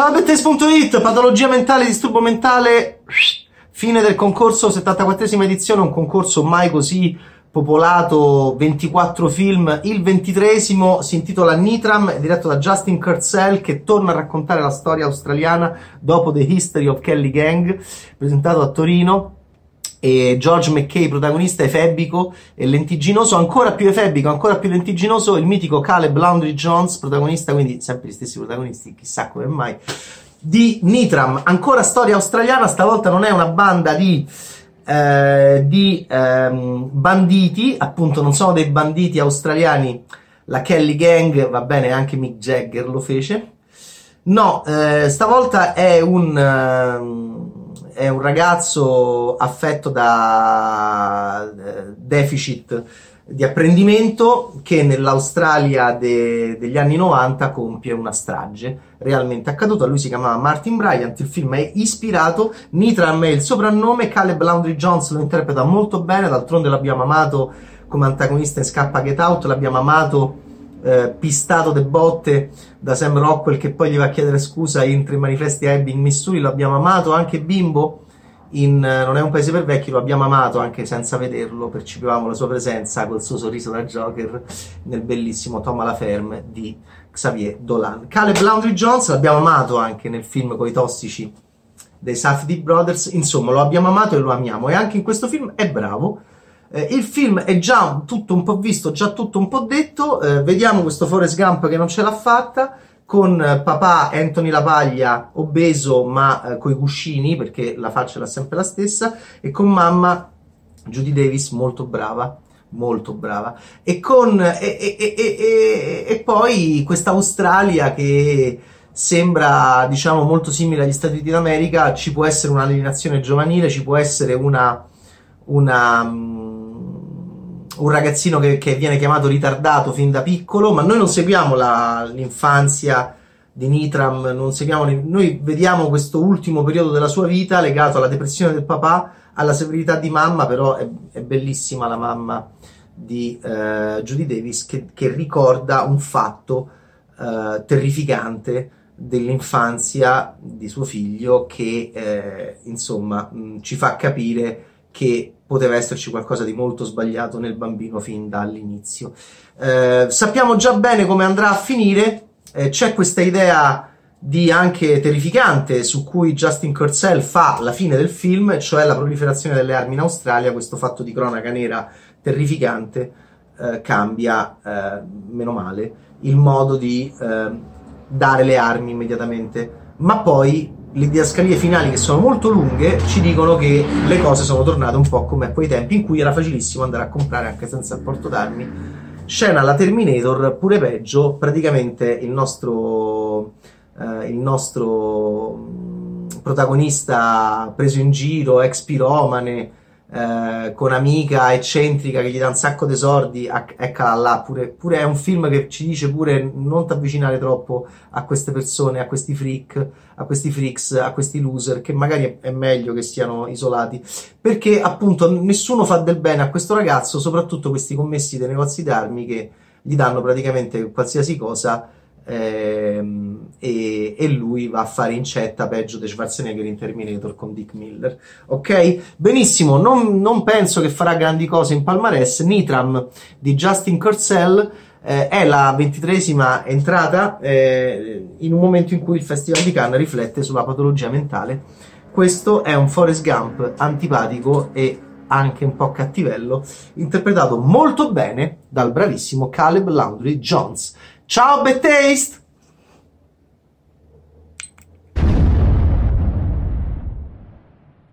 Ciao Bettes.it, patologia mentale, disturbo mentale. Fine del concorso, 74esima edizione, un concorso mai così popolato, 24 film. Il 23esimo si intitola Nitram, diretto da Justin Kurzel che torna a raccontare la storia australiana dopo The History of Kelly Gang, presentato a Torino e George McKay protagonista efebbico e lentiginoso, ancora più efebbico, ancora più lentiginoso il mitico Caleb Laundry Jones, protagonista, quindi sempre gli stessi protagonisti, chissà come mai, di Nitram, ancora storia australiana, stavolta non è una banda di, eh, di ehm, banditi, appunto non sono dei banditi australiani, la Kelly Gang, va bene, anche Mick Jagger lo fece, no, eh, stavolta è un... Uh, è un ragazzo affetto da eh, deficit di apprendimento che nell'Australia de- degli anni 90 compie una strage realmente accaduta. Lui si chiamava Martin Bryant, il film è ispirato, Nitram è il soprannome, Caleb Laundry Jones lo interpreta molto bene, d'altronde l'abbiamo amato come antagonista in Scappa Get Out, l'abbiamo amato eh, pistato de botte da Sam Rockwell che poi gli va a chiedere scusa in tre manifesti a Ebbing, Missouri, l'abbiamo amato anche Bimbo in uh, Non è un paese per vecchi, lo abbiamo amato anche senza vederlo, percepivamo la sua presenza col suo sorriso da Joker nel bellissimo Tom Laferme di Xavier Dolan. Caleb Laundry Jones l'abbiamo amato anche nel film con i tossici dei Safdie Brothers, insomma lo abbiamo amato e lo amiamo e anche in questo film è bravo eh, il film è già tutto un po' visto, già tutto un po' detto. Eh, vediamo questo Forrest Gump che non ce l'ha fatta con eh, papà Anthony Lavaglia obeso ma eh, coi cuscini perché la faccia era sempre la stessa e con mamma Judy Davis molto brava molto brava e con e, e, e, poi questa Australia che sembra diciamo molto simile agli Stati Uniti d'America ci può essere un'alienazione giovanile ci può essere una, una un ragazzino che, che, viene chiamato ritardato fin da piccolo, ma noi non seguiamo la, l'infanzia di Nitram, non seguiamo, noi vediamo questo ultimo periodo della sua vita legato alla depressione del papà, alla severità di mamma, però è, è bellissima la mamma di uh, Judy Davis che, che, ricorda un fatto uh, terrificante dell'infanzia di suo figlio che eh, insomma mh, ci fa capire che poteva esserci qualcosa di molto sbagliato nel bambino fin dall'inizio. Eh, sappiamo già bene come andrà a finire, eh, c'è questa idea di anche terrificante su cui Justin Kurzel fa la fine del film, cioè la proliferazione delle armi in Australia, questo fatto di cronaca nera terrificante eh, cambia, eh, meno male, il modo di eh, dare le armi immediatamente, ma poi le didascalie finali che sono molto lunghe ci dicono che le cose sono tornate un po' come a quei tempi in cui era facilissimo andare a comprare anche senza il porto d'armi scena alla Terminator pure peggio praticamente il nostro eh, il nostro mm, protagonista preso in giro ex piromane eh, con amica eccentrica che gli dà un sacco di sordi, eccola là, pure, pure, è un film che ci dice pure non ti avvicinare troppo a queste persone, a questi freak, a questi freaks, a questi loser, che magari è meglio che stiano isolati, perché appunto nessuno fa del bene a questo ragazzo, soprattutto questi commessi dei negozi d'armi che gli danno praticamente qualsiasi cosa Ehm, e, e, lui va a fare incetta peggio di Schwarzenegger in Terminator con Dick Miller. Ok? Benissimo, non, non penso che farà grandi cose in palmarès. Nitram di Justin Kurzel eh, è la ventitresima entrata eh, in un momento in cui il Festival di Cannes riflette sulla patologia mentale. Questo è un Forrest Gump antipatico e anche un po' cattivello, interpretato molto bene dal bravissimo Caleb Laundry Jones. Ciao, Bad Taste!